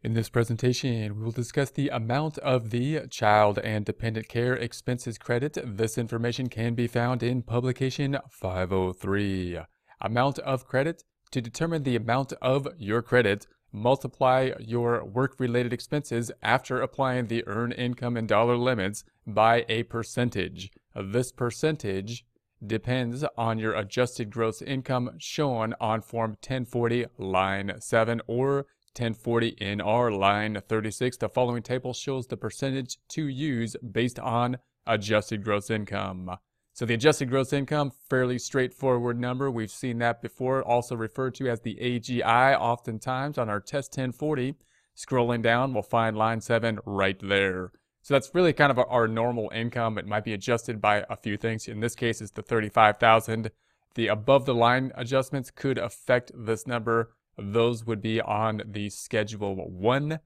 In this presentation, we will discuss the amount of the Child and Dependent Care Expenses Credit. This information can be found in Publication 503. Amount of credit. To determine the amount of your credit, multiply your work-related expenses after applying the earned income and dollar limits by a percentage. This percentage depends on your adjusted gross income shown on Form 1040, line 7, or 1040 NR line 36. The following table shows the percentage to use based on adjusted gross income. So the adjusted gross income, fairly straightforward number. We've seen that before, also referred to as the AGI oftentimes on our test 1040. Scrolling down, we'll find line 7 right there. So that's really kind of our normal income. It might be adjusted by a few things. In this case, it's the 35,000. The above the line adjustments could affect this number those would be on the schedule one.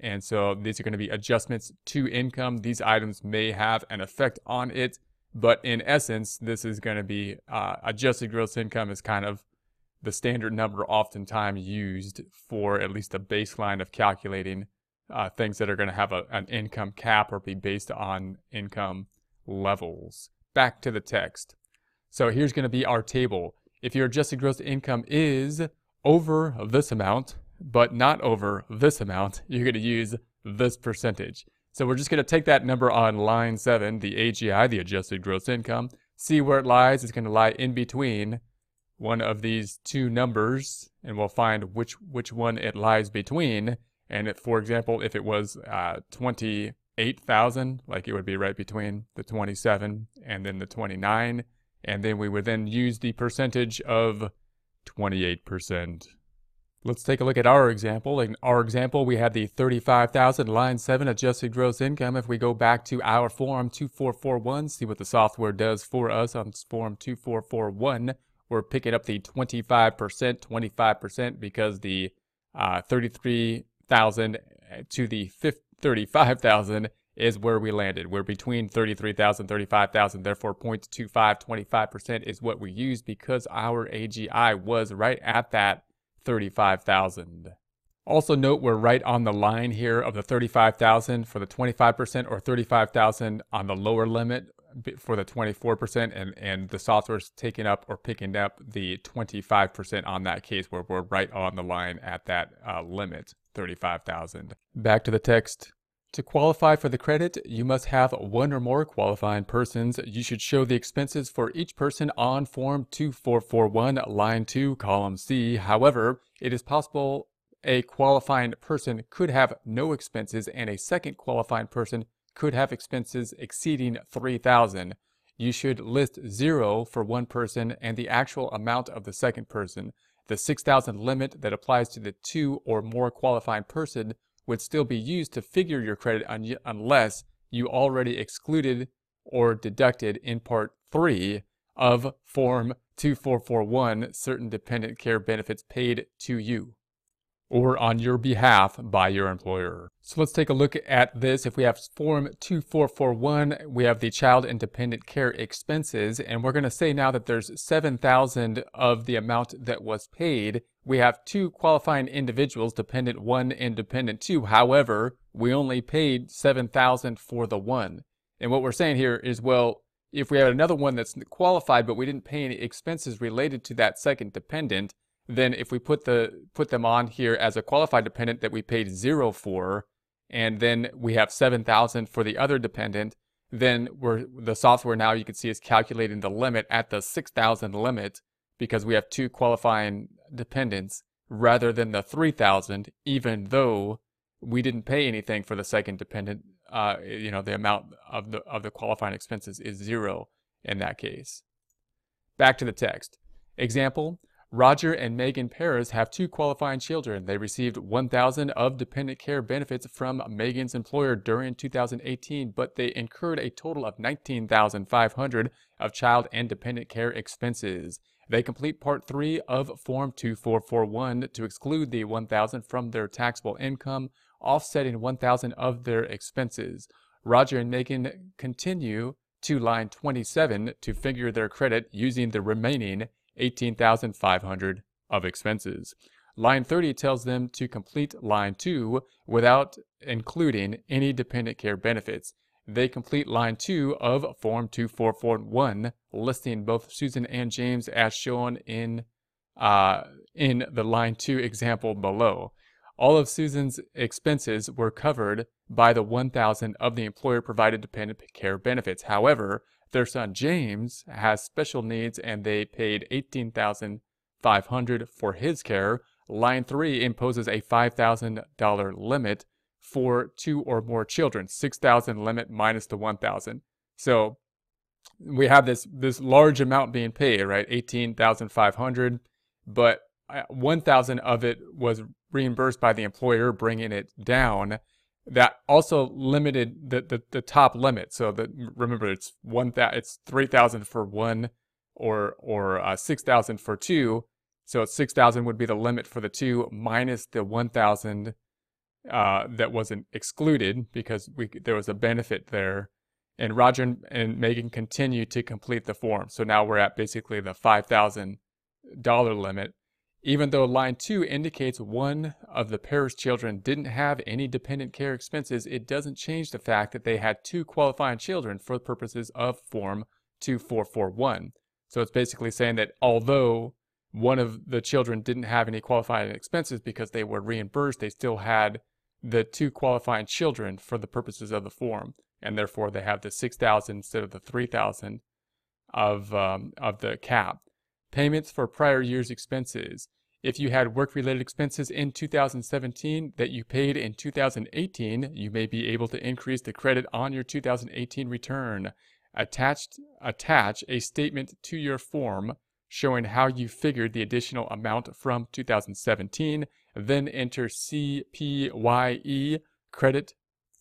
And so these are going to be adjustments to income. These items may have an effect on it, but in essence, this is going to be uh, adjusted gross income is kind of the standard number oftentimes used for at least a baseline of calculating uh, things that are going to have a, an income cap or be based on income levels. Back to the text. So here's going to be our table. If your adjusted gross income is over this amount, but not over this amount, you're going to use this percentage. So we're just going to take that number on line 7, the AGI, the adjusted gross income, see where it lies. It's going to lie in between one of these two numbers, and we'll find which, which one it lies between. And if, for example, if it was uh, 28,000, like it would be right between the 27 and then the 29, and then we would then use the percentage of 28%. Let's take a look at our example. In our example, we had the 35,000 line 7 adjusted gross income. If we go back to our form 2441, see what the software does for us on form 2441, we're picking up the 25%, 25% because the uh, 33,000 to the 35,000 is where we landed. We're between 33,000, 35,000, therefore 0.25, 25% is what we use because our AGI was right at that 35,000. Also note we're right on the line here of the 35,000 for the 25% or 35,000 on the lower limit for the 24% and, and the software's taking up or picking up the 25% on that case where we're right on the line at that uh, limit, 35,000. Back to the text. To qualify for the credit, you must have one or more qualifying persons. You should show the expenses for each person on Form 2441, line 2, column C. However, it is possible a qualifying person could have no expenses and a second qualifying person could have expenses exceeding 3000 You should list zero for one person and the actual amount of the second person. The 6000 limit that applies to the two or more qualifying person would still be used to figure your credit un unless you already excluded or deducted in Part 3 of Form 2441 certain dependent care benefits paid to you or on your behalf by your employer. So let's take a look at this. If we have Form 2441, we have the child and dependent care expenses, and we're going to say now that there's 7,000 of the amount that was paid. We have two qualifying individuals, dependent 1 and dependent 2. However, we only paid 7,000 for the one. And what we're saying here is, well, if we had another one that's qualified, but we didn't pay any expenses related to that second dependent, then if we put the put them on here as a qualified dependent that we paid zero for, and then we have 7,000 for the other dependent, then we're the software now you can see is calculating the limit at the 6,000 limit because we have two qualifying dependents rather than the 3,000, even though we didn't pay anything for the second dependent. Uh, you know, the amount of the of the qualifying expenses is zero in that case. Back to the text. Example, Roger and Megan Paris have two qualifying children. They received 1,000 of dependent care benefits from Megan's employer during 2018, but they incurred a total of 19,500 of child and dependent care expenses. They complete Part 3 of Form 2441 to exclude the 1,000 from their taxable income, offsetting 1,000 of their expenses. Roger and Megan continue to line 27 to figure their credit using the remaining 18,500 of expenses. Line 30 tells them to complete line 2 without including any dependent care benefits. They complete line 2 of Form 2441, listing both Susan and James as shown in, uh, in the line 2 example below. All of Susan's expenses were covered by the 1000 of the employer provided dependent care benefits. However, their son James has special needs and they paid 18500 for his care. Line 3 imposes a $5,000 limit for two or more children. 6,000 limit minus the 1,000. So we have this this large amount being paid, right? 18,500, but uh, 1,000 of it was reimbursed by the employer, bringing it down. That also limited the, the, the top limit. So remember, it's one that it's 3,000 for one, or or uh, 6,000 for two. So 6,000 would be the limit for the two minus the 1,000 uh, that wasn't excluded because we there was a benefit there. And Roger and, and Megan continue to complete the form. So now we're at basically the $5,000 limit. Even though line 2 indicates one of the pair's children didn't have any dependent care expenses, it doesn't change the fact that they had two qualifying children for the purposes of Form 2441. So it's basically saying that although one of the children didn't have any qualifying expenses because they were reimbursed, they still had the two qualifying children for the purposes of the form, and therefore they have the 6,000 instead of the 3,000 of um, of the cap. Payments for prior year's expenses. If you had work-related expenses in 2017 that you paid in 2018, you may be able to increase the credit on your 2018 return. Attached, attach a statement to your form showing how you figured the additional amount from 2017, then enter CPYE credit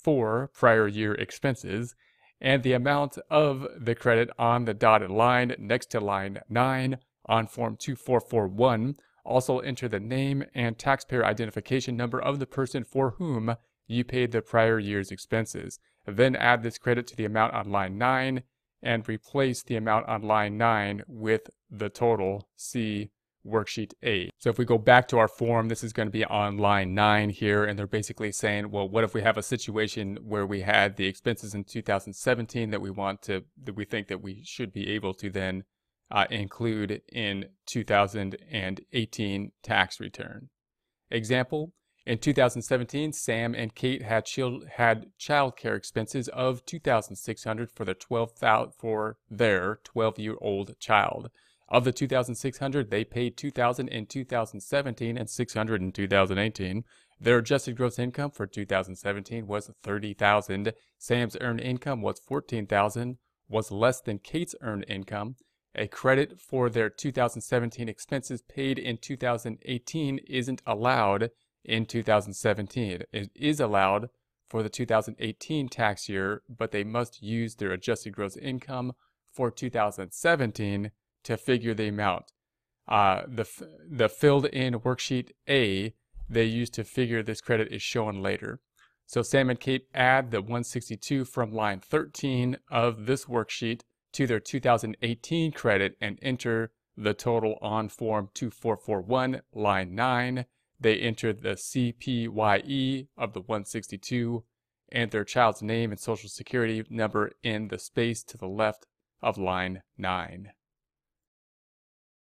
for prior year expenses, and the amount of the credit on the dotted line next to line 9 on Form 2441. Also enter the name and taxpayer identification number of the person for whom you paid the prior year's expenses. Then add this credit to the amount on line 9 and replace the amount on line 9 with the total C worksheet A. So if we go back to our form, this is going to be on line 9 here, and they're basically saying, well, what if we have a situation where we had the expenses in 2017 that we want to, that we think that we should be able to then uh, include in 2018 tax return. Example, in 2017, Sam and Kate had child had childcare expenses of 2,600 for their 12 for their 12-year-old child. Of the 2,600, they paid 2,000 in 2017 and 600 in 2018. Their adjusted gross income for 2017 was 30,000. Sam's earned income was 14,000, was less than Kate's earned income. A credit for their 2017 expenses paid in 2018 isn't allowed in 2017. It is allowed for the 2018 tax year, but they must use their adjusted gross income for 2017 to figure the amount. Uh, the, the filled in worksheet A they use to figure this credit is shown later. So Sam and Kate add the 162 from line 13 of this worksheet to their 2018 credit and enter the total on form 2441 line 9 they enter the CPYE of the 162 and their child's name and social security number in the space to the left of line 9.